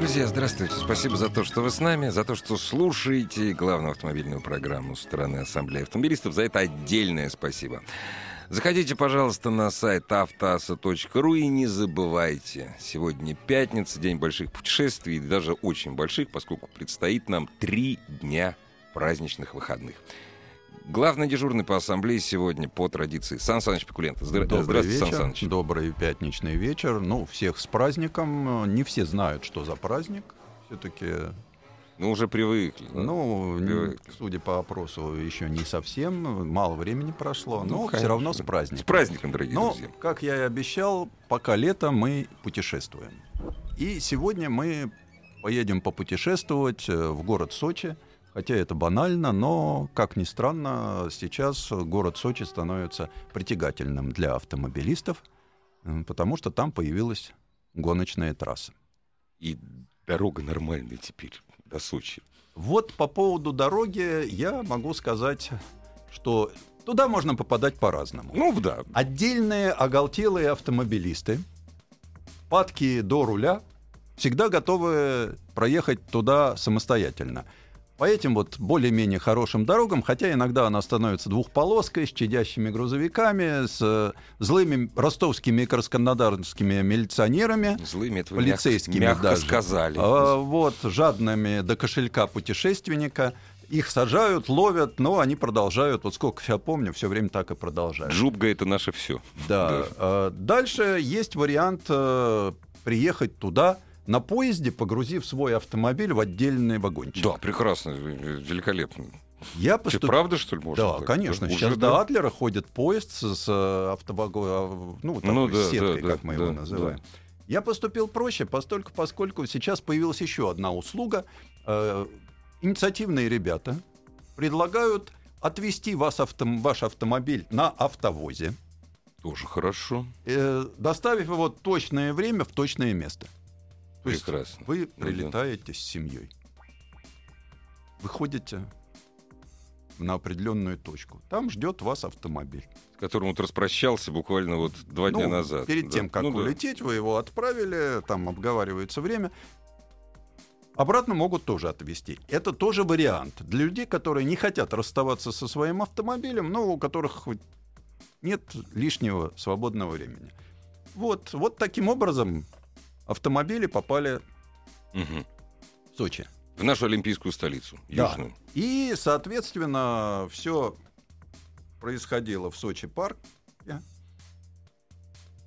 Друзья, здравствуйте. Спасибо за то, что вы с нами, за то, что слушаете главную автомобильную программу страны Ассамблеи автомобилистов. За это отдельное спасибо. Заходите, пожалуйста, на сайт автоаса.ру и не забывайте, сегодня пятница, день больших путешествий, даже очень больших, поскольку предстоит нам три дня праздничных выходных. Главный дежурный по ассамблее сегодня по традиции Сан Саныч Пекулента. Здра... Добрый Здравствуйте, вечер. Сан Саныч. Добрый пятничный вечер. Ну, всех с праздником. Не все знают, что за праздник. Все-таки ну, уже привыкли. Да? Ну, привыкли. судя по опросу, еще не совсем. Мало времени прошло, ну, но конечно. все равно с праздником. С праздником, дорогие но, друзья. как я и обещал, пока лето мы путешествуем. И сегодня мы поедем попутешествовать э, в город Сочи – Хотя это банально, но, как ни странно, сейчас город Сочи становится притягательным для автомобилистов, потому что там появилась гоночная трасса. И дорога нормальная теперь до Сочи. Вот по поводу дороги я могу сказать, что туда можно попадать по-разному. Ну да. Отдельные оголтелые автомобилисты, падки до руля, всегда готовы проехать туда самостоятельно – по этим вот более-менее хорошим дорогам, хотя иногда она становится двухполоской, с чадящими грузовиками, с э, злыми ростовскими и краснодарскими милиционерами, злыми, это полицейскими мягко, даже, сказали. А, вот, жадными до кошелька путешественника. Их сажают, ловят, но они продолжают, вот сколько я помню, все время так и продолжают. Джубга — это наше все. Да. да. А, дальше есть вариант э, приехать туда — на поезде, погрузив свой автомобиль в отдельный вагончик. Да, прекрасно, великолепно. Я поступ... Ты правда, что ли, можно? Да, так? конечно. Уже, Сейчас да? до Адлера ходит поезд с, с автовагоном, ну, вот ну, да, сеткой, да, как да, мы да, его называем. Да. Я поступил проще, постольку, поскольку сейчас появилась еще одна услуга. Э, инициативные ребята предлагают отвезти вас авто, ваш автомобиль на автовозе. Тоже хорошо. Э, доставив его в точное время в точное место. То Прекрасно. вы прилетаете с семьей, выходите на определенную точку. Там ждет вас автомобиль. С которым вот распрощался буквально вот два ну, дня назад. Перед да? тем, как ну, улететь, да. вы его отправили, там обговаривается время. Обратно могут тоже отвезти. Это тоже вариант для людей, которые не хотят расставаться со своим автомобилем, но у которых нет лишнего свободного времени. Вот, вот таким образом автомобили попали угу. в Сочи. В нашу олимпийскую столицу, южную. Да. И, соответственно, все происходило в Сочи парке,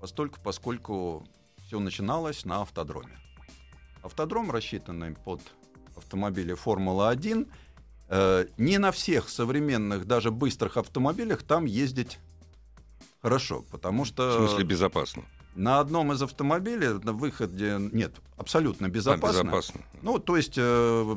постольку, поскольку все начиналось на автодроме. Автодром, рассчитанный под автомобили Формула-1, э, не на всех современных, даже быстрых автомобилях там ездить хорошо, потому что... В смысле безопасно? На одном из автомобилей на выходе нет, абсолютно безопасно. А, безопасно. Ну, то есть э,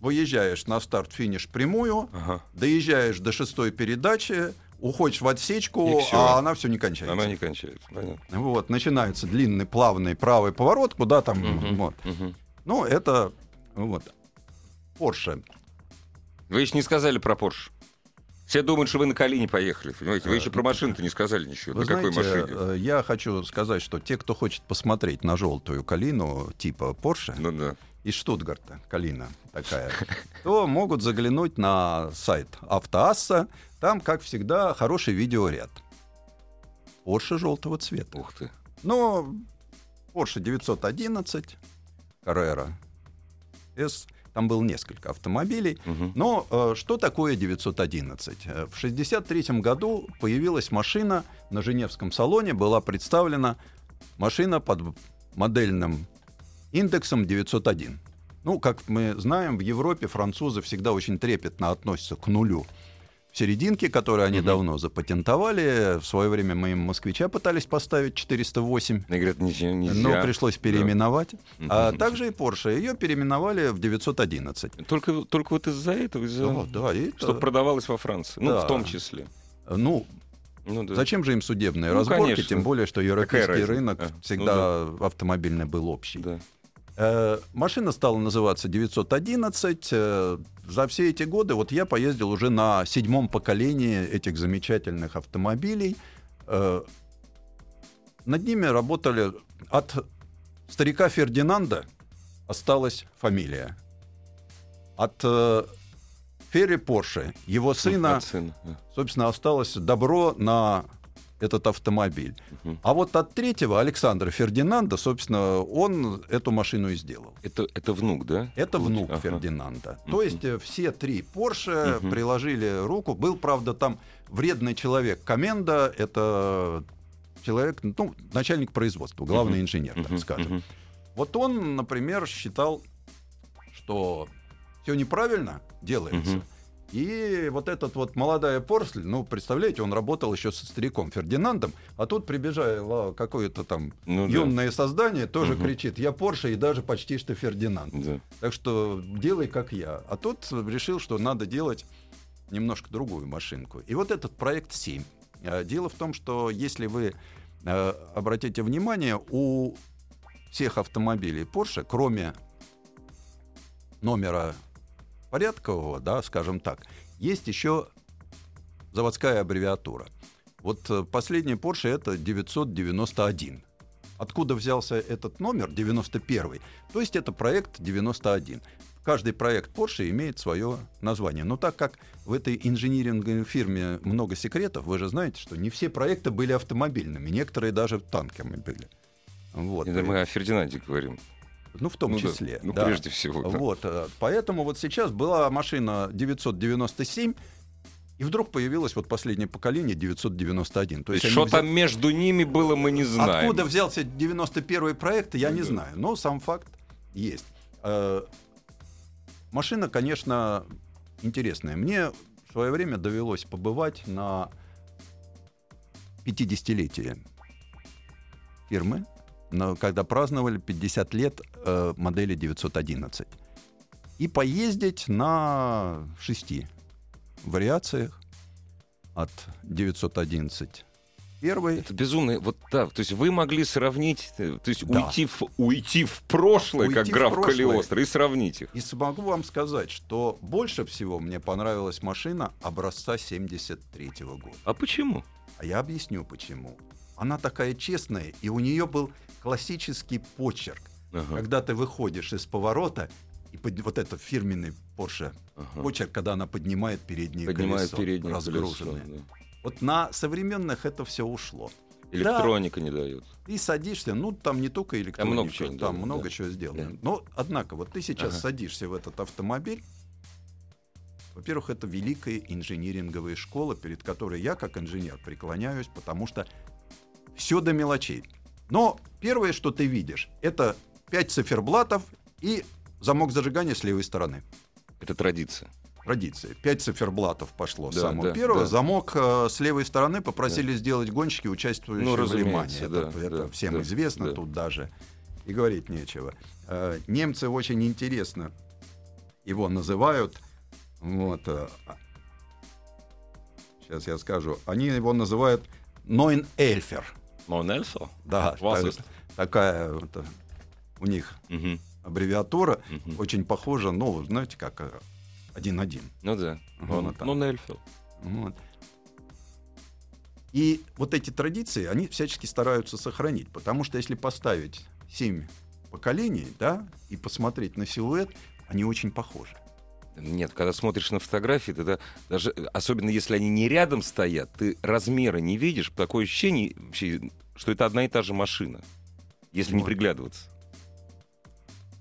выезжаешь на старт-финиш прямую, ага. доезжаешь до шестой передачи, уходишь в отсечку, а она все не кончается. Она не кончается, понятно. Вот, начинается длинный, плавный правый поворот, куда там, угу, вот. Угу. Ну, это, вот, Porsche. Вы еще не сказали про Porsche. Все думают, что вы на Калине поехали. Понимаете, вы еще про машину-то не сказали ничего. Вы на знаете, какой машине? Э, я хочу сказать, что те, кто хочет посмотреть на желтую Калину типа Porsche, ну, да. из Штутгарта, Калина такая, то могут заглянуть на сайт Автоасса. Там, как всегда, хороший видеоряд. Porsche желтого цвета. Ух ты. Но Porsche 911, Carrera S там было несколько автомобилей. Угу. Но э, что такое 911? Э, в 1963 году появилась машина на Женевском салоне, была представлена машина под модельным индексом 901. Ну, как мы знаем, в Европе французы всегда очень трепетно относятся к нулю серединки, которые они Мгм. давно запатентовали. В свое время мы им москвича пытались поставить 408. Мне говорят, нельзя. нельзя. Но пришлось переименовать. Мгм. А также и Porsche. Ее переименовали в 911. Только, только вот из-за этого, из-за... Да, да, и это- Чтобы продавалось во Франции. Ну, Да. в том числе. Ну, Ну, да. зачем же им судебные Ну, разборки, конечно. тем более, что европейский рынок А, ну всегда автомобильный был общий. Да. Э, машина стала называться 911. Э, за все эти годы вот я поездил уже на седьмом поколении этих замечательных автомобилей. Э, над ними работали от старика Фердинанда осталась фамилия. От Ферри Порше, его сына, От сына, собственно, осталось добро на этот автомобиль. Мгм. А вот от третьего Александра Фердинанда, собственно, он эту машину и сделал. Это, это внук, да? Это внук Ага. Фердинанда. Мгм. То есть э, все три Порше Мгм. приложили руку. Был, правда, там вредный человек Коменда. Это человек, ну, начальник производства, главный инженер, так скажем. Вот он, например, считал, что все неправильно делается. Мгм. И вот этот вот молодая Порсль, ну, представляете, он работал еще со стариком Фердинандом, а тут прибежало какое-то там Ну да. юное создание, тоже Мгм. кричит, я Порше и даже почти что Фердинанд. Да. Так что делай как я. А тут решил, что надо делать немножко другую машинку. И вот этот проект 7. Э, Дело в том, что если вы э, обратите внимание, у всех автомобилей Porsche, кроме номера порядкового, да, скажем так, есть еще заводская аббревиатура. Вот э, последний Porsche это 991. Откуда взялся этот номер 91? То есть это проект 91. Каждый проект Porsche имеет свое название. Но так как в этой инжиниринговой фирме много секретов, вы же знаете, что не все проекты были автомобильными, некоторые даже танками были. Вот. Это мы о Фердинанде говорим. Ну, в том Ну да. числе. Ну, да. прежде всего. да. Вот, э, поэтому вот сейчас была машина 997, и вдруг появилось вот последнее поколение 991. То есть, что взя- там между ними было, мы не знаем. Откуда взялся 91 проект, я не Да. знаю, но сам факт есть. Э, Машина, конечно, интересная. Мне в свое время довелось побывать на 50-летие фирмы, когда праздновали 50 лет э, модели 911. И поездить на шести вариациях от 911 первой Это безумно. Вот да, то есть вы могли сравнить, э, то есть Да. уйти, в, уйти в прошлое, как Уйти в граф. Калиостро, и сравнить их. И смогу вам сказать, что больше всего мне понравилась машина образца 73 года. А почему? А я объясню почему. Она такая честная, и у нее был классический почерк. Ага, Когда ты выходишь из поворота, и под- вот этот фирменный Porsche ага. почерк, когда она поднимает переднее Поднимает колесо, переднее разгруженное. колесо, Вот на современных это все ушло. да. Электроника не дает. Ты садишься, ну там не только электроника, много чего там дано, много да. чего сделано. Да. Но однако, вот ты сейчас Ага. садишься в этот автомобиль. Во-первых, это великая инжиниринговая школа, перед которой я, как инженер, преклоняюсь, потому что все до мелочей. Но первое, что ты видишь, это пять циферблатов и замок зажигания с левой стороны. Это традиция. Традиция. Пять циферблатов пошло Да, самого да, первого. да. Замок э, с левой стороны попросили сделать гонщики, участвующие Ну, в Лимане. Это, да, это да, всем да, известно да. тут даже. И говорить нечего. Э, немцы очень интересно его называют. Вот. сейчас я скажу. Они его называют Нойн Эльфер. Монельфо? Да, так- такая вот, э, у них Мгм, аббревиатура. мгм. Очень похожа, ну, знаете, как э, один-один. Ну да. Вот Мон- так. Монельфо. Вот. И вот эти традиции, они всячески стараются сохранить, потому что если поставить семь поколений, да, и посмотреть на силуэт, они очень похожи. Нет, когда смотришь на фотографии, тогда даже, особенно если они не рядом стоят, ты размера не видишь, такое ощущение, что это одна и та же машина, если не Вот. приглядываться.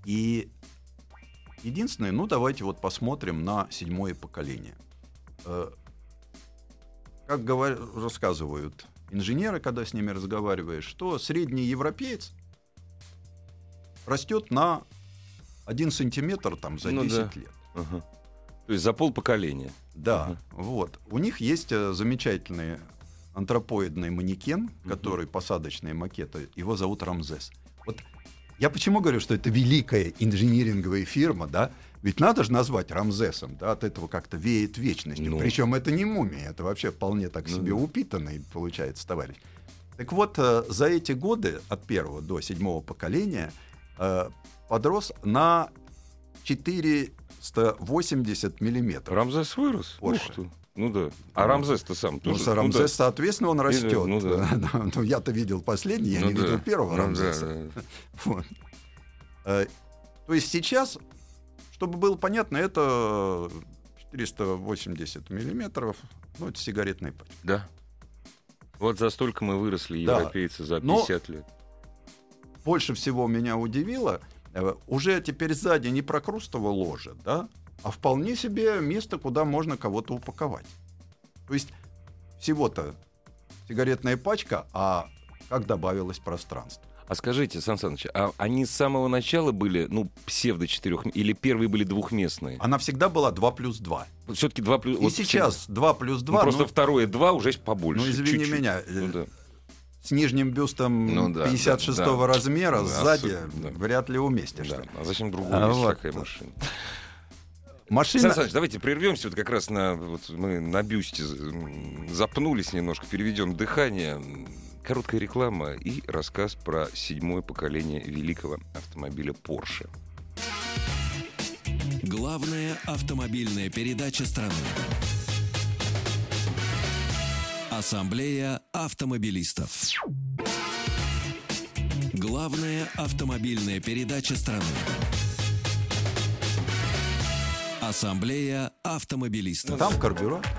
И единственное, ну давайте вот посмотрим на седьмое поколение. Э, Как говор- рассказывают инженеры, когда с ними разговариваешь, что средний европеец растет на один сантиметр там за Ну 10 да. лет. Ага. То есть за полпоколения. Да, вот. У них есть э, замечательный антропоидный манекен, который посадочные макеты. Его зовут Рамзес. Вот я почему говорю, что это великая инжиниринговая фирма, да? Ведь надо же назвать Рамзесом, да, от этого как-то веет вечностью. Ну. Причем это не мумия, это вообще вполне так Ну себе да. упитанный получается товарищ. Так вот, э, за эти годы, от первого до седьмого поколения, э, подрос на 480 миллиметров. Рамзес вырос? Порше. Ух ты. Ну да. А Рамзес-то сам Ну, тоже. с Рамзес, да. соответственно, он растет. ну да. Ну, я-то видел последний, я Ну не да. видел первого Ну да, Рамзеса. да. Вот. Э, То есть сейчас, чтобы было понятно, это 480 миллиметров, ну, это сигаретный пачка. Да. Вот за столько мы выросли, Да. европейцы, за Но- 50 лет. Больше всего меня удивило, уже теперь сзади не прокрустово ложе, да, а вполне себе место, куда можно кого-то упаковать. То есть всего-то сигаретная пачка, а как добавилось пространство. А скажите, Сан Саныч, а они с самого начала были, ну, псевдо четырех или первые были двухместные? Она всегда была 2 плюс 2. Все-таки два плюс. И вот сейчас 2 плюс Ну, 2, просто ну, второе два уже побольше. ну, извини чуть-чуть. меня, э, Ну, да. С нижним бюстом Ну да, 56 да, да. размера Да, сзади да. вряд ли уместишься. Да. А зачем другую, А вот. такая машина? Машина... Сан Саныч, давайте прервемся. Вот как раз на, вот мы на бюсте запнулись немножко, переведем дыхание. Короткая реклама и рассказ про седьмое поколение великого автомобиля Porsche. Главная автомобильная передача страны. Ассамблея автомобилистов. Главная автомобильная передача страны. Ассамблея автомобилистов. Там карбюратор.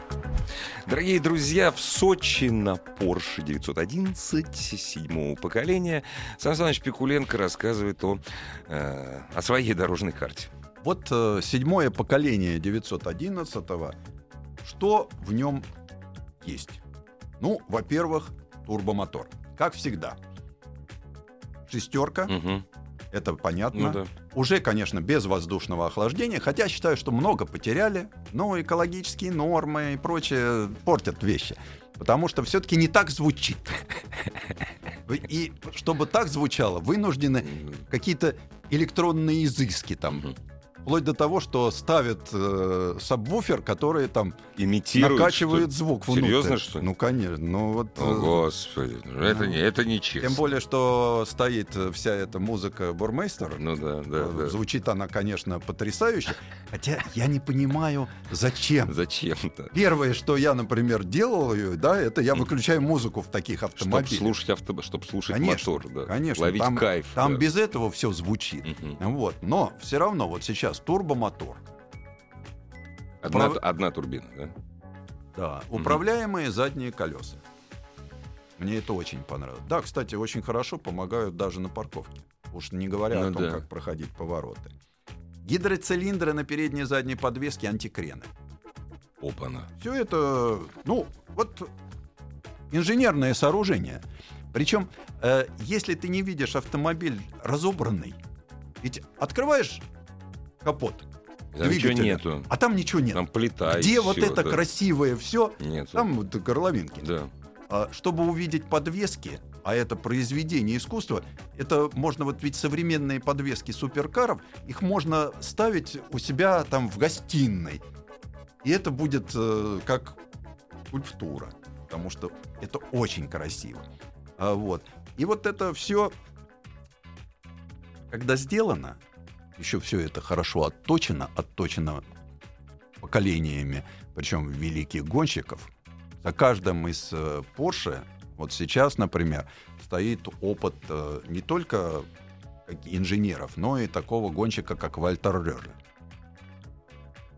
Дорогие друзья, в Сочи на Porsche 911 седьмого поколения Сан Саныч Пикуленко рассказывает о, э, о своей дорожной карте. Вот э, седьмое поколение 911-го. Что в нем есть? Ну, во-первых, турбомотор. Как всегда. Шестерка, Мгм. это понятно. Ну да. Уже, конечно, без воздушного охлаждения, хотя считаю, что много потеряли, но экологические нормы и прочее портят вещи. Потому что все-таки не так звучит. И чтобы так звучало, вынуждены какие-то электронные изыски там. Вплоть до того, что ставят э, сабвуфер, который там Имитирует, накачивает что звук внутрь. Серьезно, что ли? Ну, конечно. Ну, вот, О, э, Господи, ну, это, не, это не честно. тем более, что стоит э, вся эта музыка Бурмейстер. Ну да, да, Э, да. Звучит она, конечно, потрясающе. Хотя я не понимаю, зачем. Зачем-то? Первое, что я, например, делал, э, да, это я выключаю музыку в таких Чтобы автомобилях. слушать, авто... чтобы слушать Конечно, мотор, да. конечно, Ловить там- кайф. Там да. без этого все звучит. Мгм. Вот. Но все равно вот сейчас турбомотор. Одна, Прав- одна турбина, да? Да. Управляемые задние колеса. Мне это очень понравилось. Да, кстати, очень хорошо помогают даже на парковке. Уж не говоря Ну о том, да. как проходить повороты. Гидроцилиндры на передней и задней подвеске антикрены. Опа-на. Все это, ну, вот инженерное сооружение. Причем, э, если ты не видишь автомобиль разобранный, ведь открываешь капот, Там ничего нету. а там ничего нет. Там плита Где вот это да. красивое все, Нету. там вот горловинки. Да. А, чтобы увидеть подвески, а это произведение искусства, это можно вот ведь современные подвески суперкаров, их можно ставить у себя там в гостиной. И это будет э, как скульптура, потому что это очень красиво. А, вот. И вот это все, когда сделано, еще все это хорошо отточено, отточено поколениями, причем великих гонщиков, за каждым из э, Porsche, вот сейчас, например, стоит опыт э, не только инженеров, но и такого гонщика, как Вальтер Рёрле.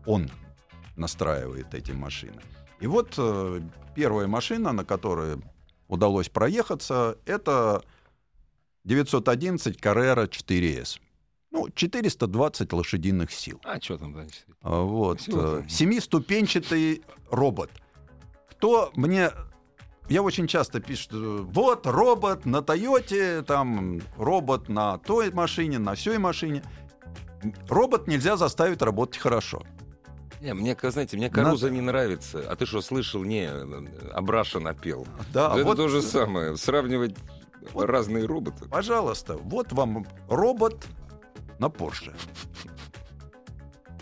Он настраивает эти машины. И вот э, первая машина, на которой удалось проехаться, это 911 Carrera 4S. Ну, 420 лошадиных сил. А что там дальше? А, Вот. Э. Семиступенчатый робот. Кто мне... Я очень часто пишут, вот робот на Тойоте, там робот на той машине, на сей машине. Робот нельзя заставить работать хорошо. Не, мне, знаете, мне Каруза не нравится. А ты что, слышал? Не, Абраша напел. Да, Это вот, то же самое. Сравнивать Вот. разные роботы. пожалуйста, вот вам робот на Порше.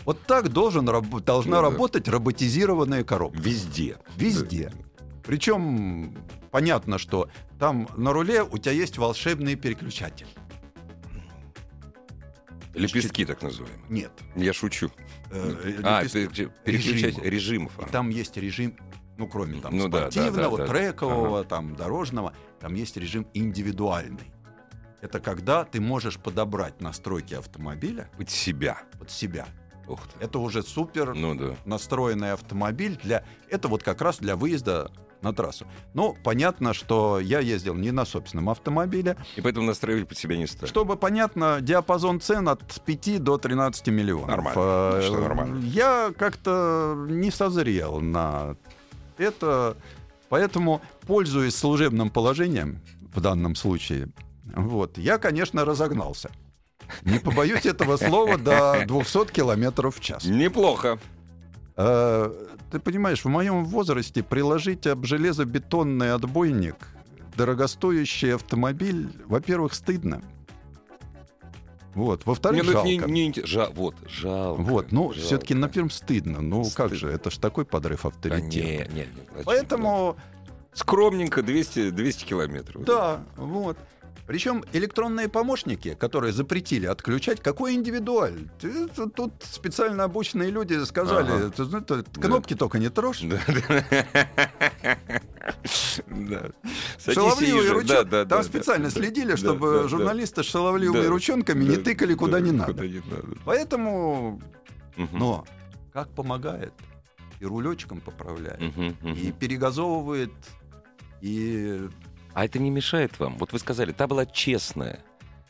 Вот так должен, раб- должна да. работать роботизированная коробка. Везде. Везде. Причем понятно, что там на руле у тебя есть волшебный переключатель. Лепестки так называемые. Нет. Я шучу. Э, А, переключать режимов. режимов. А. там есть режим, ну, кроме там Ну да, да, спортивного, да, да. трекового, там, дорожного, там есть режим индивидуальный. Это когда ты можешь подобрать настройки автомобиля Под себя. под себя. Ух ты. Это уже супер Ну да. настроенный автомобиль для... Это вот как раз для выезда на трассу. Ну, понятно, что я ездил не на собственном автомобиле. И поэтому настраивать под себя не стали. Чтобы понятно, диапазон цен от 5 до 13 миллионов. Нормально. Э, Что нормально. Я как-то не созрел на это, поэтому, пользуясь служебным положением в данном случае, вот, я, конечно, разогнался. Не побоюсь этого слова до 200 километров в час. Неплохо. Э, Ты понимаешь, в моем возрасте приложить об железобетонный отбойник дорогостоящий автомобиль, во-первых, стыдно. Вот, во-вторых, Не, ну, жалко. не- не жа- вот, жалко. Вот, ну, все-таки на первом стыдно. Ну, как Стыдно. же, это ж такой подрыв Да авторитета. нет, нет, нет, зачем? Поэтому, Скромненько 200, 200 километров. да, вот. Причем электронные помощники, которые запретили отключать, какой индивидуаль? Тут- специально обученные люди сказали, Ага. кнопки только не трожь. Да, да. Да. Шаловливые ручонки. Да, да, Там да, специально да, следили, да, чтобы да, да. журналисты с шаловливыми Да, ручонками не да, тыкали куда да, не надо. Поэтому, но как помогает? И рулечком поправляет, и перегазовывает, и А это не мешает вам? Вот вы сказали, та была честная.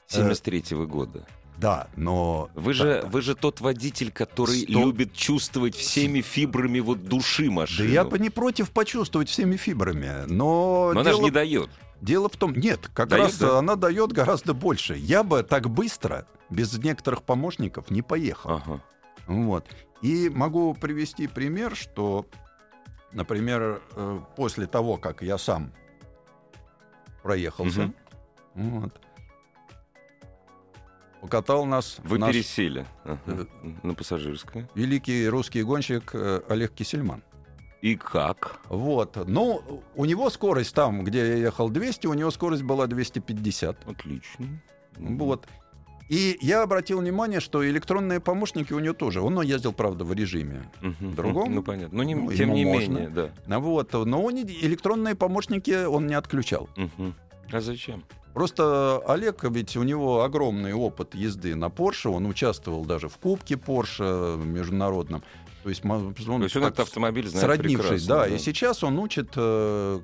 73 года. да, но Вы же, Да. вы же тот водитель, который Сто- любит чувствовать всеми фибрами вот души да машины. я бы не против почувствовать всеми фибрами, но, Но она же дело, не дает. дело в том, нет, как Дает, раз да? она дает гораздо больше. Я бы так быстро без некоторых помощников не поехал. Ага. Вот. И могу привести пример, что, например, э, после того, как я сам проехался, вот, покатал нас Вы наш пересели ага, Э, на пассажирское. великий русский гонщик э, Олег Кисельман. И как? Вот. Ну, у него скорость там, где я ехал 200, у него скорость была 250. Отлично. Вот. И я обратил внимание, что электронные помощники у него тоже. Он ездил, правда, в режиме Мгм. другом. Ну, понятно. Но не- Ну, тем не можно. менее, да. А Вот, но он электронные помощники он не отключал. Мгм. А зачем? Просто Олег, ведь у него огромный опыт езды на Порше, он участвовал даже в Кубке Порше международном. То есть, он, То есть он как этот автомобиль знает сроднившись, прекрасно, да, и сейчас он учит э,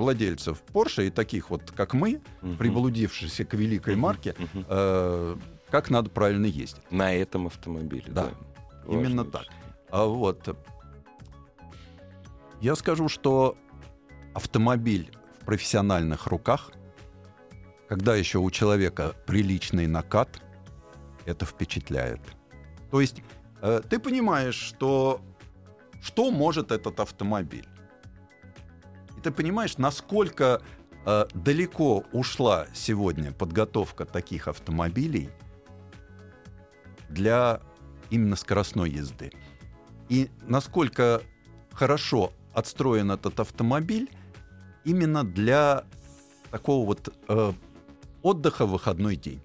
владельцев Порше и таких вот, как мы, Мгм. приблудившихся к великой Мгм. марке, Мгм. э, как надо правильно ездить. На этом автомобиле. Да, Да, именно Важно так. А вот я скажу, что автомобиль в профессиональных руках, когда еще у человека приличный накат, это впечатляет. То есть э, ты понимаешь, что что может этот автомобиль. Ты понимаешь, насколько э, далеко ушла сегодня подготовка таких автомобилей для именно скоростной езды. И насколько хорошо отстроен этот автомобиль именно для такого вот э, отдыха в выходной день.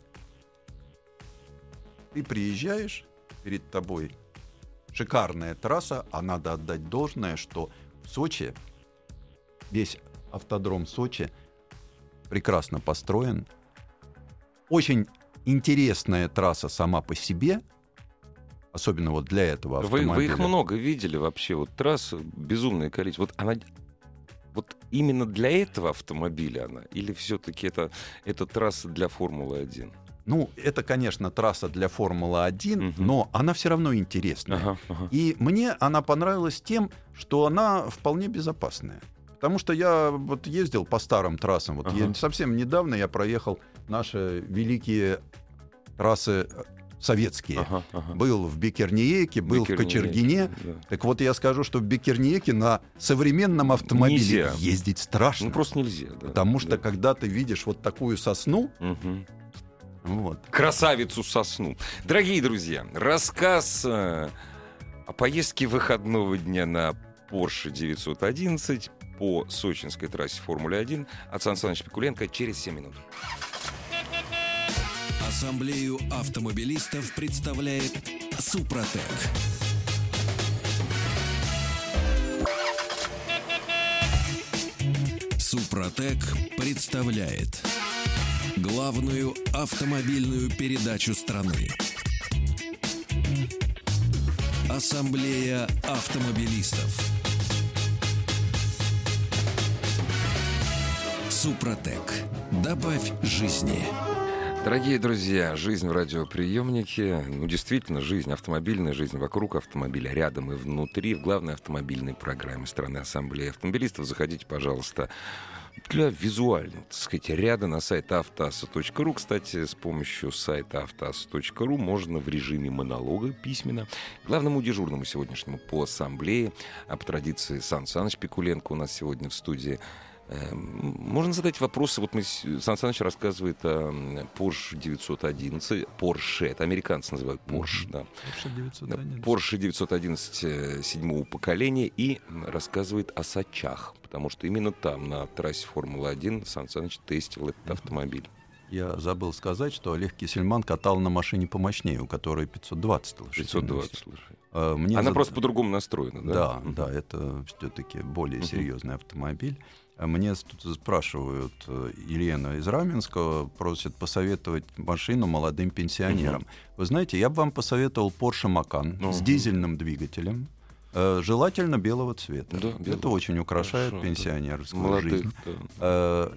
Ты приезжаешь, перед тобой шикарная трасса, а надо отдать должное, что в Сочи, весь автодром Сочи прекрасно построен. Очень интересная трасса сама по себе, особенно вот для этого Вы, автомобиля. вы их много видели вообще, вот трасс, безумное количество. Вот она, вот именно для этого автомобиля она, или все-таки это, это трасса для Формулы-1? Ну, это, конечно, трасса для Формулы-1, Мгм. но она все равно интересная. Ага, ага. И мне она понравилась тем, что она вполне безопасная. Потому что я вот ездил по старым трассам. Вот Ага. я совсем недавно я проехал наши великие трассы э, советские. Ага, ага. Был в Бекерниеке, был в Бекерниеке, Кочергине. да. Так вот я скажу, что в Бекерниеке на современном автомобиле Нельзя. ездить страшно. Ну просто нельзя, да. Потому что Да. когда ты видишь вот такую сосну, Мгм. вот, красавицу сосну. Дорогие друзья, рассказ э, о поездке выходного дня на Porsche 911 по сочинской трассе Формулы-1 от Сан Саныча Пикуленко через 7 минут. Ассамблею автомобилистов представляет Супротек. Супротек представляет главную автомобильную передачу страны. Ассамблея автомобилистов. Супротек. Добавь жизни. Дорогие друзья, жизнь в радиоприемнике, ну действительно, жизнь, автомобильная жизнь вокруг автомобиля, рядом и внутри, в главной автомобильной программе страны Ассамблеи автомобилистов. Заходите, пожалуйста, для визуального, так сказать, ряда на сайт автоаса.ру. Кстати, с помощью сайта автоаса.ру можно в режиме монолога письменно главному дежурному сегодняшнему по ассамблее, а по традиции Сан Саныч Пикуленко у нас сегодня в студии, Можно задать вопросы. Вот мы, Сан Саныч рассказывает о м, Porsche 911. Porsche, это американцы называют Porsche, да. Да, Porsche 911 э, седьмого поколения и рассказывает о Сачах, потому что именно там, на трассе Формулы-1, Сан Саныч тестил этот автомобиль. я забыл сказать, что Олег Кисельман катал на машине помощнее, у которой 520 лошадиных 520, сил. слушай. Э, Мне Она зад- просто по-другому настроена, да? Да, да, это все-таки более серьезный автомобиль. А Мне с- тут спрашивают, э, Елена из Раменского просит посоветовать машину молодым пенсионерам. Вы знаете, я бы вам посоветовал Porsche Macan с Мгм. дизельным двигателем, э, желательно белого цвета. Да, Это белого. очень украшает Хорошо, да. пенсионерскую Молодых, жизнь. да. Э,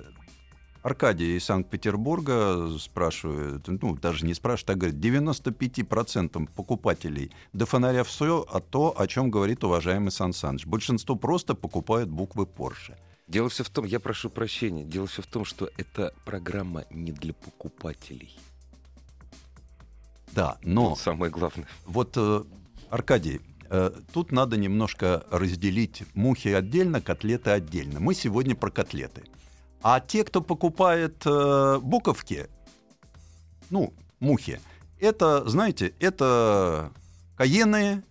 Аркадий из Санкт-Петербурга спрашивает, ну, даже не спрашивает, а говорит, 95% покупателей до фонаря все о то, о чем говорит уважаемый Сан Саныч. Большинство просто покупают буквы Porsche. Дело все в том, я прошу прощения, дело все в том, что эта программа не для покупателей. Да, но Вот самое главное. вот, э, Аркадий, э, тут надо немножко разделить мухи отдельно, котлеты отдельно. Мы сегодня про котлеты. А те, кто покупает э, буковки, ну, мухи, это, знаете, это каены,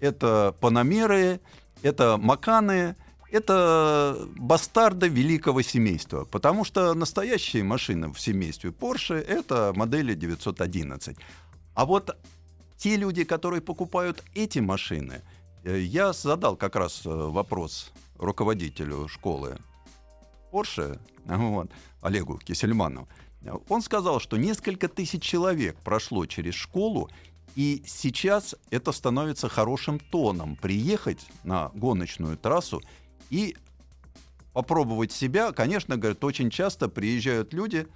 это панамеры, это маканы, это бастарды великого семейства. Потому что настоящие машины в семействе Porsche — это модели 911. А вот те люди, которые покупают эти машины, э, я задал как раз э, вопрос руководителю школы Porsche, вот, Олегу Кисельману. Он сказал, что несколько тысяч человек прошло через школу, и сейчас это становится хорошим тоном приехать на гоночную трассу и попробовать себя. Конечно, говорят, очень часто приезжают люди,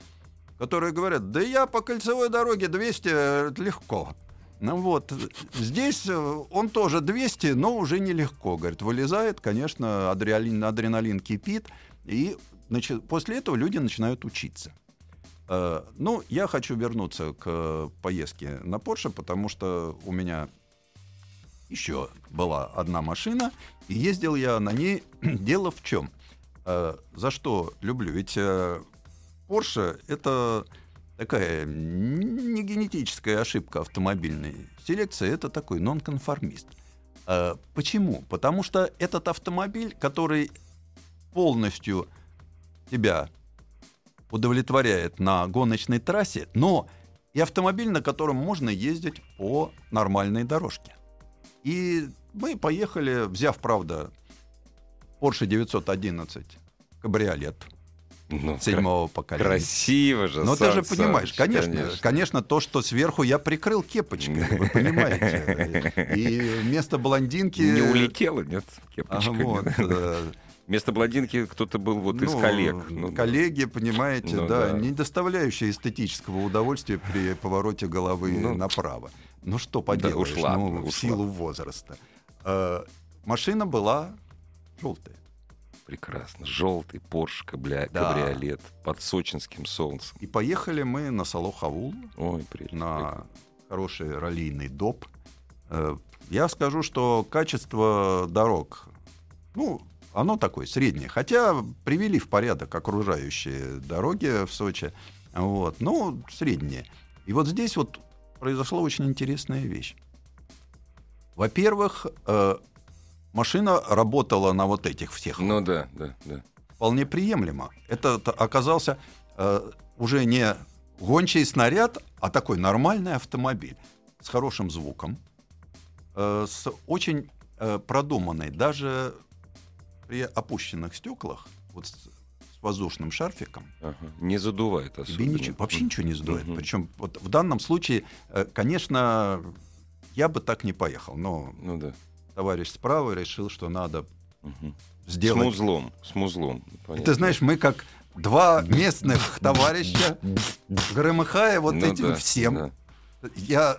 которые говорят, да я по кольцевой дороге 200 э, легко. Ну вот, здесь э, он тоже 200, но уже нелегко, говорит, вылезает, конечно, адреналин, адреналин кипит, и значит, после этого люди начинают учиться. Э, Ну, я хочу вернуться к поездке на Porsche, потому что у меня еще была одна машина, и ездил я на ней. Дело в чем? Э, За что люблю? Ведь э, Porsche — это такая не генетическая ошибка автомобильной селекции, это такой нонконформист. Э, Почему? Потому что этот автомобиль, который полностью тебя удовлетворяет на гоночной трассе, но и автомобиль, на котором можно ездить по нормальной дорожке. И мы поехали, взяв, правда, Porsche 911 кабриолет Ну, седьмого поколения. Красиво же. Но ты Сан же понимаешь, Саныч, конечно, конечно, то, что сверху я прикрыл кепочкой, вы понимаете. И вместо блондинки... Не улетела, нет, А, кепочка? вот, э, Вместо блондинки кто-то был вот из ну, коллег. Ну, коллеги, понимаете, Ну, да, да. не доставляющие эстетического удовольствия при повороте головы Ну, направо. Ну что поделаешь, уж ладно, ну, в уж силу возраста. Э, машина была желтая. Прекрасно. Желтый Порш кабля- Да. кабриолет под сочинским солнцем. И поехали мы на Салохаул, Ой, прелесть. на хороший раллийный доп. Э, Я скажу, что качество дорог, ну, оно такое среднее. Хотя привели в порядок окружающие дороги в Сочи. Вот, ну, среднее. И вот здесь вот произошла очень интересная вещь. Во-первых, э, машина работала на вот этих всех Ну да, да, да. вполне приемлемо. Это оказался э, уже не гончий снаряд, а такой нормальный автомобиль с хорошим звуком, э, с очень э, продуманной, даже при опущенных стеклах, вот с воздушным шарфиком, Ага. Не задувает тебе особенно. ничего- вообще ничего не сдует. Мгм. Причем вот в данном случае, э, конечно, я бы так не поехал, но Ну да. товарищ справа решил, что надо. С сделать музлом. С музлом. И понятно. ты знаешь, мы как два местных товарища, громыхая вот Ну этим да, всем, да. я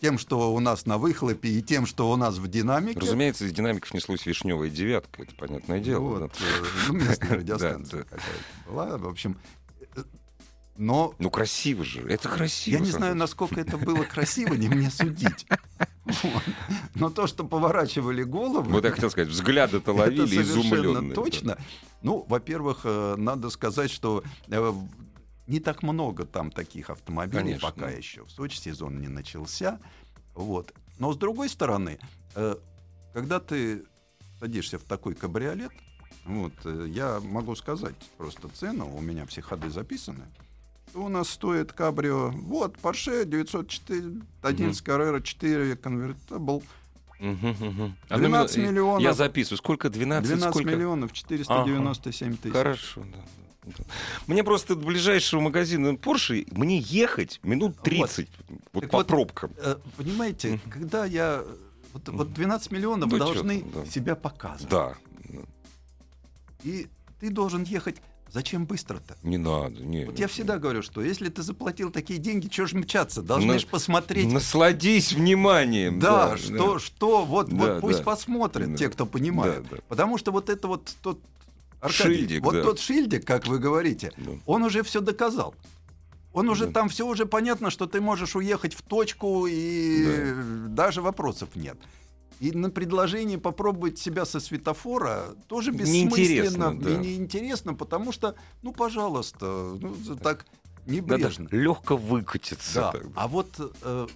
тем, что у нас на выхлопе, и тем, что у нас в динамике. Разумеется, из динамиков неслось вишневая девятка, это понятное дело. вот, да. э, ну, местная радиостанция Да, да. была. В общем, э, но Ну красиво же, это красиво. я не знаю, насколько это было красиво, не мне судить. Вот. Но то, что поворачивали головы... Вот я хотел сказать, взгляды-то ловили совершенно изумленные. точно. Ну, во-первых, э, надо сказать, что не так много там таких автомобилей Конечно. пока еще. В Сочи сезон не начался. Вот. Но с другой стороны, э, когда ты садишься в такой кабриолет, вот, э, я могу сказать просто цену, у меня все ходы записаны. У нас стоит кабрио, вот, Porsche 904, 11 Carrera 4 конвертабл, Мгм, мгм. Одну 12 минуту, миллионов. Я записываю. Сколько? 12? 12 сколько? миллионов 497 тысяч. Хорошо, да. Мне просто до ближайшего магазина Porsche мне ехать минут 30 вот, Так по вот, пробкам. Э, Понимаете, когда я... Вот, вот 12 миллионов Ну, должны да. себя показывать. Да, И ты должен ехать... Зачем быстро-то? не надо. Не, Вот не, я всегда говорю, что если ты заплатил такие деньги, чего ж мчаться? Должны На- ж посмотреть. Насладись вниманием. Да, да, что, что, вот, Да, вот пусть да. посмотрят Да. те, кто понимает. Да, да. Потому что вот это вот тот Аркадий, Шильдик, вот да. тот шильдик, как вы говорите, Да. он уже все доказал. Он уже Да. там все уже понятно, что ты можешь уехать в точку, и даже вопросов нет. И на предложение попробовать себя со светофора тоже Неинтересно, бессмысленно да. и неинтересно, потому что, ну, пожалуйста, ну, так Надо небрежно. легко выкатиться. Да. А вот э,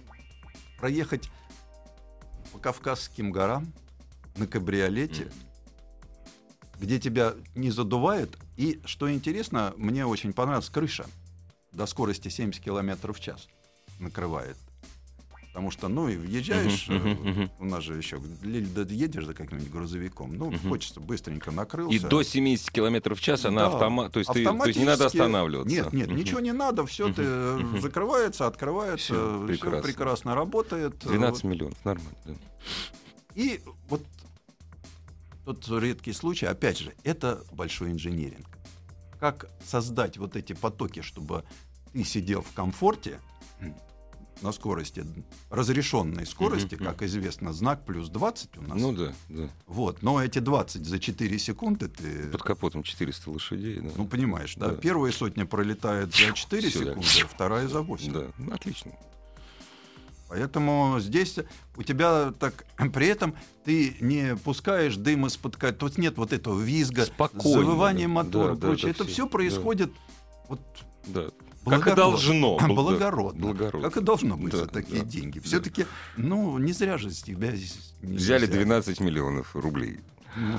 проехать по Кавказским горам на кабриолете, где тебя не задувает, и, что интересно, мне очень понравилась крыша до скорости 70 км в час накрывает. Потому что, ну, и въезжаешь, э, мгм, мгм. у нас же еще, едешь за каким-нибудь грузовиком, ну, Мгм. хочется быстренько накрылся. И до 70 километров в час она Да. автомат, то есть, ты- то есть не надо Автоматически- останавливаться. Нет, нет, Мгм. ничего не надо, все Мгм. ты э, Мгм. закрывается, открывается, все прекрасно. прекрасно. работает. 12 Вот. миллионов, нормально. да. И вот тот редкий случай, опять же, это большой инженеринг. Как создать вот эти потоки, чтобы ты сидел в комфорте на скорости, разрешенной скорости, как известно, знак плюс 20 у нас. Ну да, да. Вот, но эти 20 за 4 секунды ты... Под капотом 400 лошадей. Да. Ну, понимаешь, да? Да. Первая сотня пролетает за 4 Всё, да. секунды, вторая за 8. да. Ну, отлично. Поэтому здесь у тебя так... При этом ты не пускаешь дым из-под... ка- Тут нет вот этого визга, Спокойно, завывания да. мотора Да, да, прочее. да, Это всё, все да. происходит вот Да. благородно. Как и должно. Бл- да. Благородно. Благородно. Как и должно быть Да, за такие да, деньги. да. Все-таки, ну, не зря же с тебя здесь Взяли взяли. 12 миллионов рублей. Ну,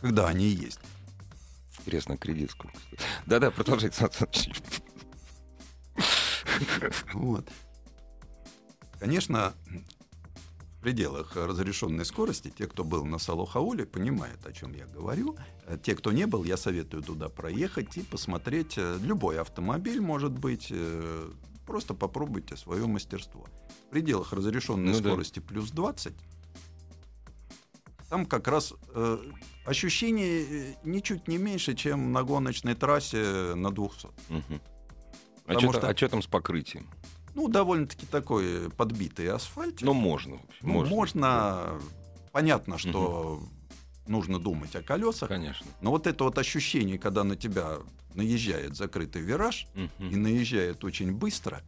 когда они есть. Интересно, кредит сколько стоит? Да-да, продолжайте, Сан. Вот. Конечно, в пределах разрешенной скорости, те, кто был на Салохауле, понимают, о чем я говорю. Э, Те, кто не был, я советую туда проехать и посмотреть. э, Любой автомобиль может быть. э, Просто попробуйте свое мастерство. В пределах разрешенной Ну да. скорости плюс 20 там как раз э, ощущение ничуть не меньше, чем на гоночной трассе на 200. Мгм. А что что- а там с покрытием? Ну, довольно-таки такой подбитый асфальт. Ну, можно. Ну, можно. можно. Понятно, что нужно думать о колесах. Конечно. Но вот это вот ощущение, когда на тебя наезжает закрытый вираж и Мгм. наезжает очень быстро,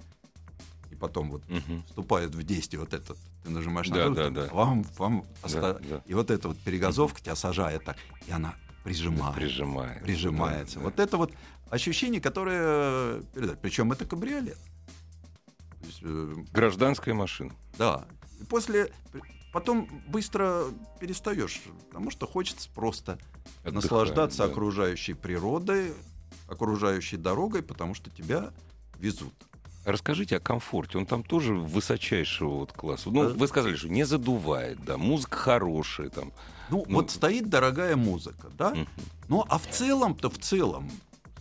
и потом вот Мгм. вступает в действие вот этот, ты нажимаешь на Да, руль, да, да. вам, вам оста- Да, да. и вот эта вот перегазовка тебя сажает так, и она прижимает, Прижимает. прижимается. Да, да. Вот это вот ощущение, которое передает. Причем это кабриолет. Э, Гражданская машина. да. И после потом быстро перестаешь, потому что хочется просто Отдыхаем, наслаждаться да. окружающей природой, окружающей дорогой, потому что тебя везут. Расскажите о комфорте. Он там тоже высочайшего вот класса. Ну, Э. вы сказали, что не задувает, да, музыка хорошая там. Ну, Ну, вот стоит дорогая музыка, да? Мгм. Ну, а в целом-то, в целом,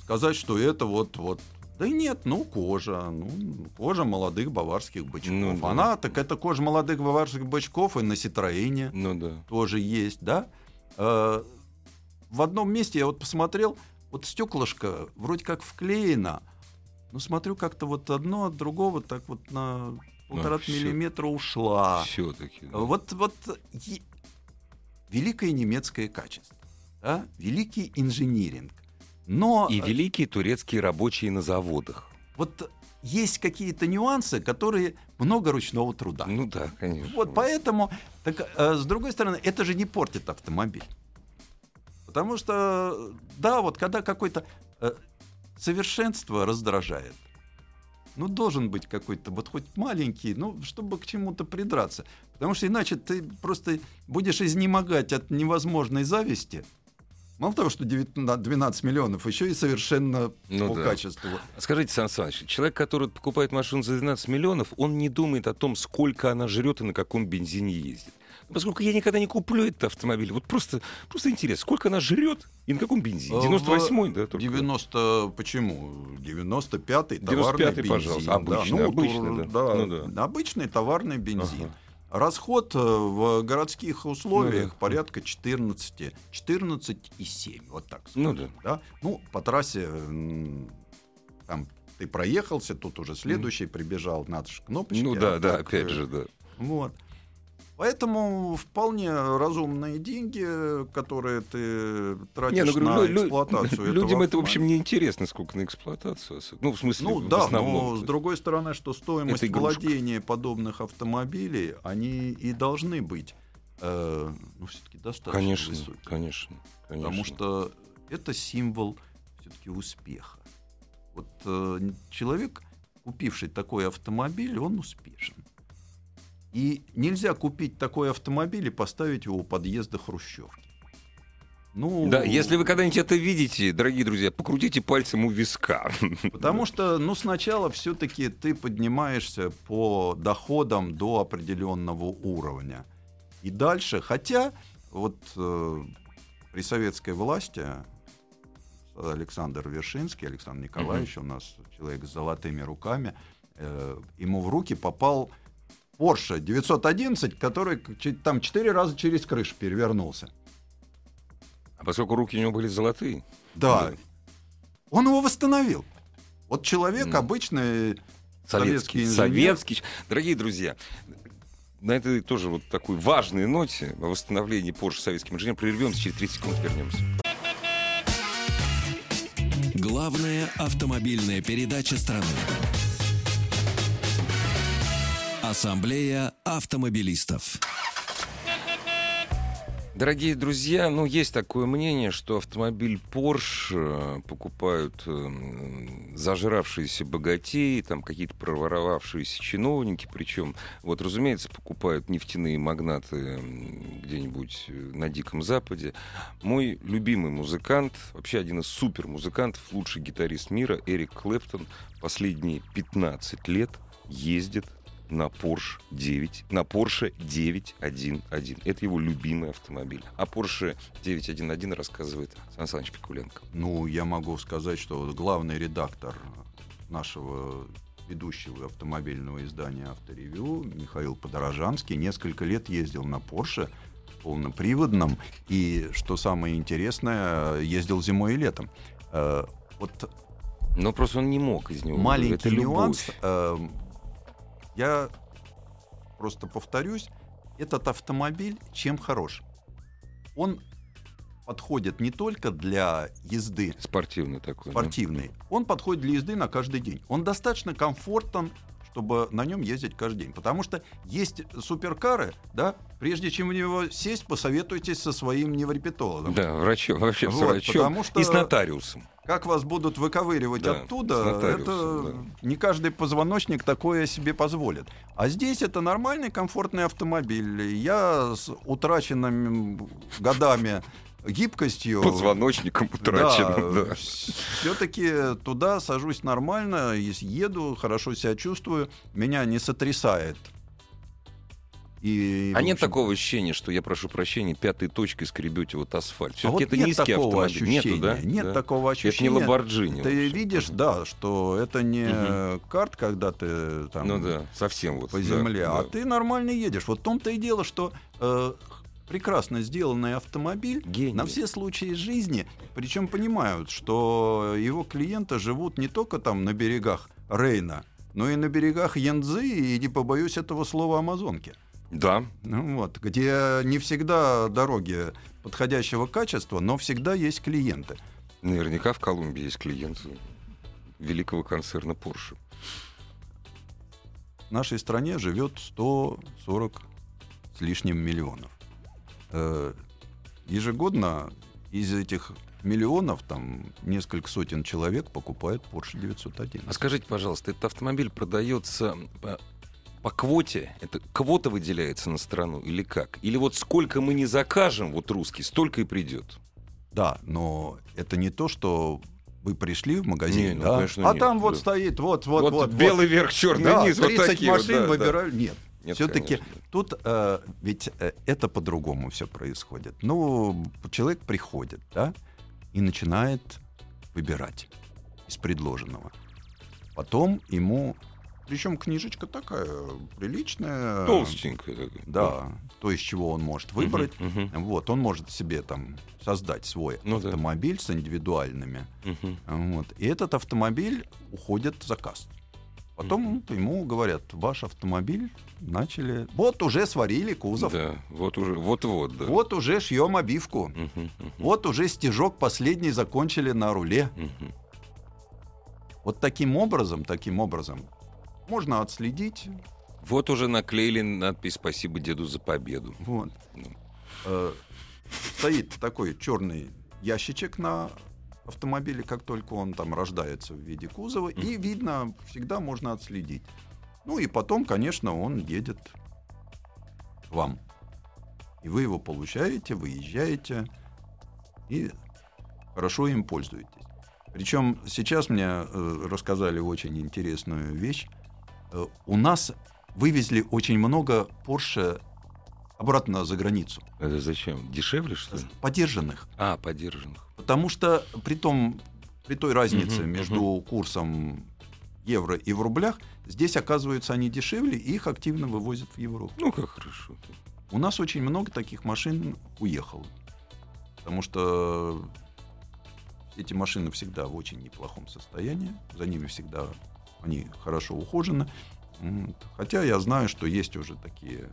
сказать, что это вот, вот, да нет, ну, кожа, ну, кожа молодых баварских бычков. Ну, да. Она, так это кожа молодых баварских бычков и на Ситроене Ну да. тоже есть, да? Э, В одном месте я вот посмотрел, вот стеклышко вроде как вклеено, но смотрю, как-то вот одно от другого так вот на полтора всё. миллиметра ушла. Все-таки. Вот, вот е- великое немецкое качество, да? великий инжиниринг. Но И э, великие турецкие рабочие на заводах. вот есть какие-то нюансы, которые много ручного труда. Ну да, конечно. Вот поэтому, так, э, с другой стороны, это же не портит автомобиль. Потому что, да, вот когда какое-то э, совершенство раздражает, ну, должен быть какой-то, вот хоть маленький, ну, чтобы к чему-то придраться. Потому что иначе ты просто будешь изнемогать от невозможной зависти. Мало того, что 19 12 миллионов, еще и совершенно Ну по да. качеству. Скажите, Сан Саныч, человек, который покупает машину за 12 миллионов, он не думает о том, сколько она жрет и на каком бензине ездит. Поскольку я никогда не куплю этот автомобиль, вот просто, просто интересно, сколько она жрет и на каком бензине? Э, 98-й, да? только? 90, почему? 95-й товарный 95-й, бензин. пожалуйста. да. Обычный, Ну, обычный, да. да. Ну да. Обычный товарный бензин. Ага. Расход э, в городских условиях Ну да. порядка 14, 14,7, вот так Ну скажем, да. Ну, по трассе м, там ты проехался, тут уже следующий прибежал, надо же кнопочки. Ну а да, да, так, опять э, же, да. Вот. Поэтому вполне разумные деньги, которые ты тратишь Не, ну, говорю, на лю- лю- эксплуатацию этого людям это, в общем, не интересно, сколько на эксплуатацию. Ну, в смысле, Ну в да, основном. но с другой стороны, что стоимость владения подобных автомобилей, они и должны быть, э, ну все-таки достаточно Конечно, высокие. конечно, конечно. Потому что это символ все-таки успеха. Вот э, человек, купивший такой автомобиль, он успешен. И нельзя купить такой автомобиль и поставить его у подъезда Хрущевки. Ну, Да, если вы когда-нибудь это видите, дорогие друзья, покрутите пальцем у виска. Потому что, ну, сначала все-таки ты поднимаешься по доходам до определенного уровня. И дальше, хотя вот э, при советской власти Александр Вершинский, Александр Николаевич, у нас человек с золотыми руками, э, ему в руки попал Porsche 911, который там четыре раза через крышу перевернулся. А поскольку руки у него были золотые. Да, он его восстановил. Вот человек Мгм. обычный Советский. Советский инженер. Советский. Дорогие друзья, на этой тоже вот такой важной ноте о восстановлении Porsche советским инженером прервемся, через 30 секунд вернемся. Главная автомобильная передача страны. Ассамблея автомобилистов. Дорогие друзья, ну есть такое мнение, что автомобиль Porsche э, покупают э, зажравшиеся богатеи, там какие-то проворовавшиеся чиновники, причем, вот, разумеется, покупают нефтяные магнаты где-нибудь э, на Диком Западе. Мой любимый музыкант, вообще один из супер музыкантов, лучший гитарист мира, Эрик Клэптон, последние 15 лет ездит на Porsche 9, на Porsche 911. Это его любимый автомобиль. А Porsche 911 рассказывает Сан Саныч Пикуленко. Ну, я могу сказать, что главный редактор нашего ведущего автомобильного издания «Авторевью» Михаил Подорожанский несколько лет ездил на Porsche полноприводном и, что самое интересное, ездил зимой и летом. Э, Вот Но просто он не мог из него. маленький Это любовь. нюанс. э, Я просто повторюсь, этот автомобиль чем хорош? Он подходит не только для езды Спортивный такой. да? спортивный, он подходит для езды на каждый день. Он достаточно комфортен, чтобы на нем ездить каждый день. Потому что есть суперкары, да, прежде чем в него сесть, посоветуйтесь со своим неврепетологом. Да, врачом, вообще с Вот, врачом потому что- и с нотариусом. Как вас будут выковыривать Да, с оттуда, это да. не каждый позвоночник такое себе позволит. А здесь это нормальный комфортный автомобиль. Я с утраченными годами гибкостью... Позвоночником утраченным, да. Все-таки туда сажусь нормально, еду, хорошо себя чувствую, меня не сотрясает. И, А в нет общем, такого ощущения, что я прошу прощения, пятой точкой скребете вот асфальт. а Все-таки вот это нет низкий такого автомобиль. ощущения. Нету, да? Нет Да. такого Это не ощущения. Ламборджини. Ты видишь, да, что это не Мгм. карт, когда ты там Ну да, совсем вот. по да, земле, а да. ты нормально едешь. Вот в том-то и дело, что э, прекрасно сделанный автомобиль Гений. на все случаи жизни, причем понимают, что его клиенты живут не только там на берегах Рейна, но и на берегах Янцзы и, не побоюсь этого слова, Амазонки. Да, Ну вот, где не всегда дороги подходящего качества, но всегда есть клиенты. наверняка в Колумбии есть клиенты великого концерна Porsche. В нашей стране живет 140 с лишним миллионов. Э, Ежегодно из этих миллионов там несколько сотен человек покупает Porsche 911. А скажите, пожалуйста, этот автомобиль продается по, по квоте? Это квота выделяется на страну или как? Или вот сколько мы не закажем, вот русский, столько и придет? Да, но это не то, что вы пришли в магазин, Не, ну, да, конечно, а нет, там вот да. стоит, вот, вот, вот, белый верх, черный да, низ, 30 вот такие вот, машин да, да. выбирали. Нет, Нет, все-таки тут э, ведь э, это по-другому все происходит. Ну, человек приходит, да, и начинает выбирать из предложенного. Потом ему, причем книжечка такая приличная, Толстенькая. да, то из чего он может выбрать. Мгм, Вот, он может себе там создать свой Ну да. автомобиль с индивидуальными. мгм. Вот. И этот автомобиль уходит в заказ. Потом ему говорят, ваш автомобиль начали... Вот уже сварили кузов. Да, вот уже, вот-вот, да. Вот уже шьем обивку. Мгм, мгм, Вот уже стежок последний закончили на руле. мгм. Вот таким образом, таким образом можно отследить. Вот уже наклеили надпись «Спасибо деду за победу». Вот. Ну. Э, стоит такой черный ящичек на автомобиле, как только он там рождается в виде кузова, и видно, всегда можно отследить. Ну и потом, конечно, он едет к вам. И вы его получаете, выезжаете и хорошо им пользуетесь. Причем сейчас мне э, рассказали очень интересную вещь. Э, у нас вывезли очень много Porsche обратно за границу. Это зачем? Дешевле, что ли? Подержанных. А, подержанных. Потому что при, том, при той разнице Мгм, между курсом евро и в рублях, здесь, оказывается, они дешевле, и их активно вывозят в Европу. Ну, как хорошо. У нас очень много таких машин уехало. Потому что эти машины всегда в очень неплохом состоянии. За ними всегда они хорошо ухожены. Хотя я знаю, что есть уже такие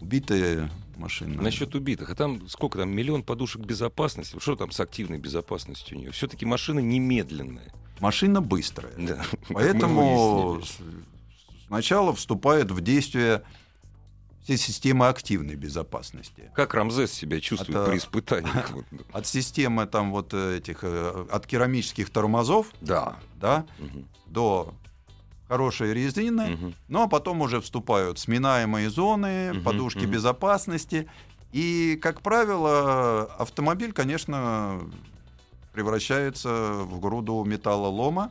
убитые машины. Насчет убитых. А там сколько там? Миллион подушек безопасности. Что там с активной безопасностью у нее? Все-таки машина немедленная. Машина быстрая. Да. Поэтому сначала вступает в действие все системы активной безопасности. Как Рамзес себя чувствует Это- при испытаниях? От системы там вот этих, э, от керамических тормозов, Да. да, Мгм. до хорошей резины, ну а потом уже вступают сминаемые зоны, Мгм, подушки мгм. безопасности. И, как правило, автомобиль, конечно, превращается в груду металлолома,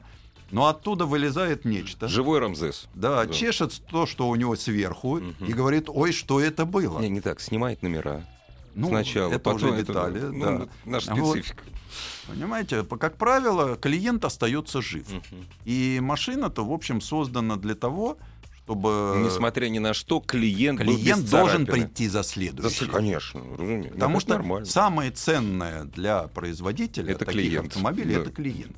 но оттуда вылезает нечто. Живой Рамзес. Да, Да. чешет то, что у него сверху, Мгм. и говорит, ой, что это было? Не, не так. Снимает номера. ну, Сначала. это потом уже детали, ну, да. Наша Вот. Понимаете, по- как правило, клиент остается жив. И машина-то, в общем, создана для того, чтобы Несмотря ни на что, клиент, клиент должен прийти за Да, следующий. конечно, разумеется. Потому Это что нормально. самое ценное для производителя Это таких клиент. автомобилей Да. это клиент.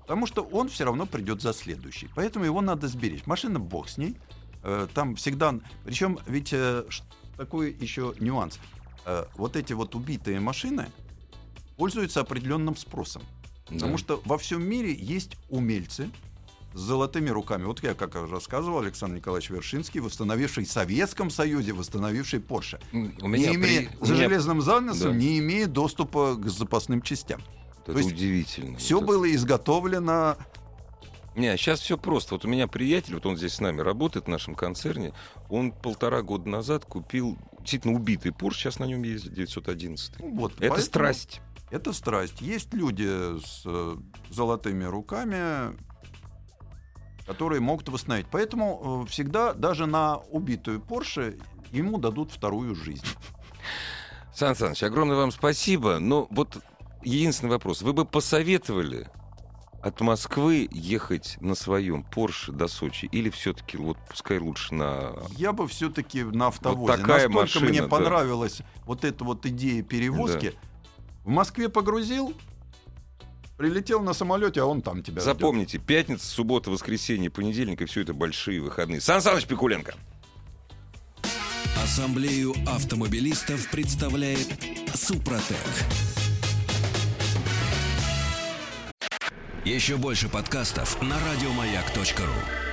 Потому что он все равно придет за следующий. Поэтому его надо сберечь. Машина бог с ней. Э, Там всегда. Причем ведь э, такой еще нюанс. Э, Вот эти вот убитые машины пользуются определенным спросом. Да. Потому что во всем мире есть умельцы, с золотыми руками. Вот я, как рассказывал, Александр Николаевич Вершинский, восстановивший в Советском Союзе, восстановивший Porsche. У меня не имея, при- за меня- железным занавесом, Да. не имея доступа к запасным частям. Это то есть удивительно. Все Вот это- было изготовлено Не, сейчас все просто. Вот у меня приятель, вот он здесь с нами работает в нашем концерне, он полтора года назад купил действительно убитый Порш, сейчас на нем ездит 911. ну, вот. Это поэтому страсть. Это страсть. Есть люди с э, золотыми руками, которые могут восстановить. Поэтому э, всегда даже на убитую Porsche ему дадут вторую жизнь. Сан Саныч, огромное вам спасибо. Но вот единственный вопрос. Вы бы посоветовали от Москвы ехать на своем Порше до Сочи? Или все-таки вот пускай лучше на... Я бы все-таки на автовозе. такая Настолько машина, мне да. понравилась вот эта вот идея перевозки. В Москве погрузил, прилетел на самолете, а он там тебя ждет. Запомните, пятница, суббота, воскресенье, понедельник, и все это большие выходные. Сан Саныч Пикуленко. Ассамблею автомобилистов представляет Супротек. Еще больше подкастов на радиомаяк.ру.